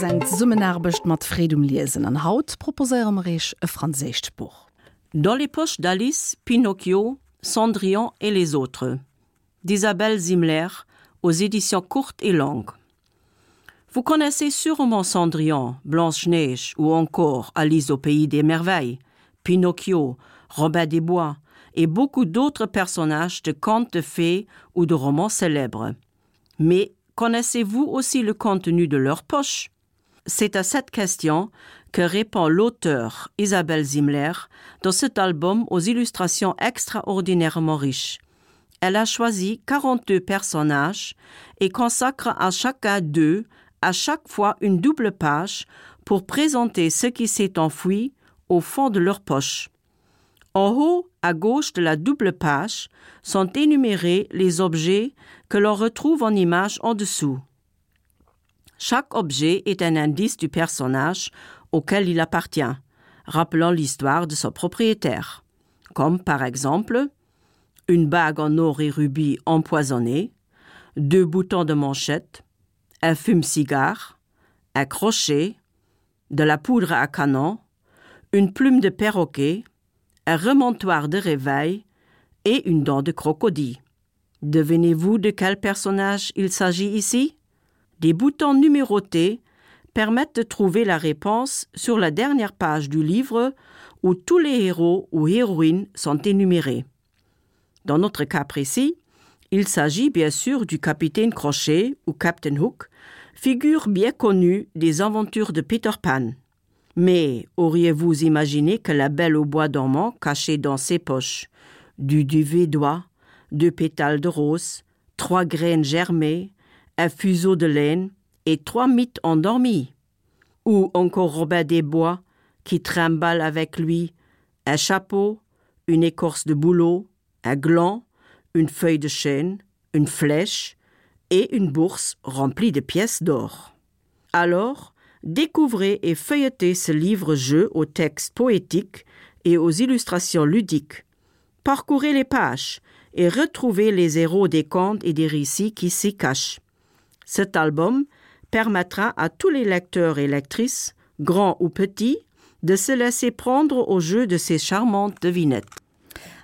Summenarbecht mat Fredum lesen an Haut e. Dans les poches d'Alice, Pinocchio, Cendrillon et les autres d'Isabelle Zimler aux éditions courtes et longues. Vous connaissez sûrement Cendrillon, Blanche-Neige ou encore Alice au pays des merveilles, Pinocchio, Robin des Bois et beaucoup d'autres personnages de contes de fées ou de romans célèbres. Mais connaissez-vous aussi le contenu de leur poche C'est à cette question que répond l'auteur Isabelle Zimler dans cet album aux illustrations extraordinairement riches. Elle a choisi 42 personnages et consacre à chacun d'eux à chaque fois une double page pour présenter ce qui s'est enfoui au fond de leur poche. En haut, à gauche de la double page, sont énumérés les objets que l'on retrouve en image en dessous. Chaque objet est un indice du personnage auquel il appartient, rappelant l'histoire de son propriétaire, comme par exemple une bague en or et rubis empoisonnée, deux boutons de manchette, un fume-cigare, un crochet, de la poudre à canon, une plume de perroquet, un remontoir de réveil et une dent de crocodile. Devenez-vous de quel personnage il s'agit ici? Des boutons numérotés permettent de trouver la réponse sur la dernière page du livre où tous les héros ou héroïnes sont énumérés. Dans notre cas précis, il s'agit bien sûr du capitaine Crochet ou Captain Hook, figure bien connue des aventures de Peter Pan. Mais auriez-vous imaginé que la belle au bois dormant cachée dans ses poches, du duvet d'oie, deux pétales de rose, trois graines germées, un fuseau de laine et trois mythes endormis, ou encore Robin des Bois qui trimballe avec lui un chapeau, une écorce de bouleau, un gland, une feuille de chêne, une flèche et une bourse remplie de pièces d'or. Alors, découvrez et feuilletez ce livre-jeu aux textes poétiques et aux illustrations ludiques. Parcourez les pages et retrouvez les héros des contes et des récits qui s'y cachent. Cet album permettra à tous les lecteurs et lectrices, grands ou petits, de se laisser prendre au jeu de ces charmantes devinettes.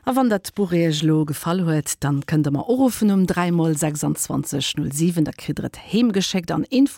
A wann dat Boreeglo gefall huet, dann kënnte man ofen um 3 26 07 der kridret hemgeschickt an Info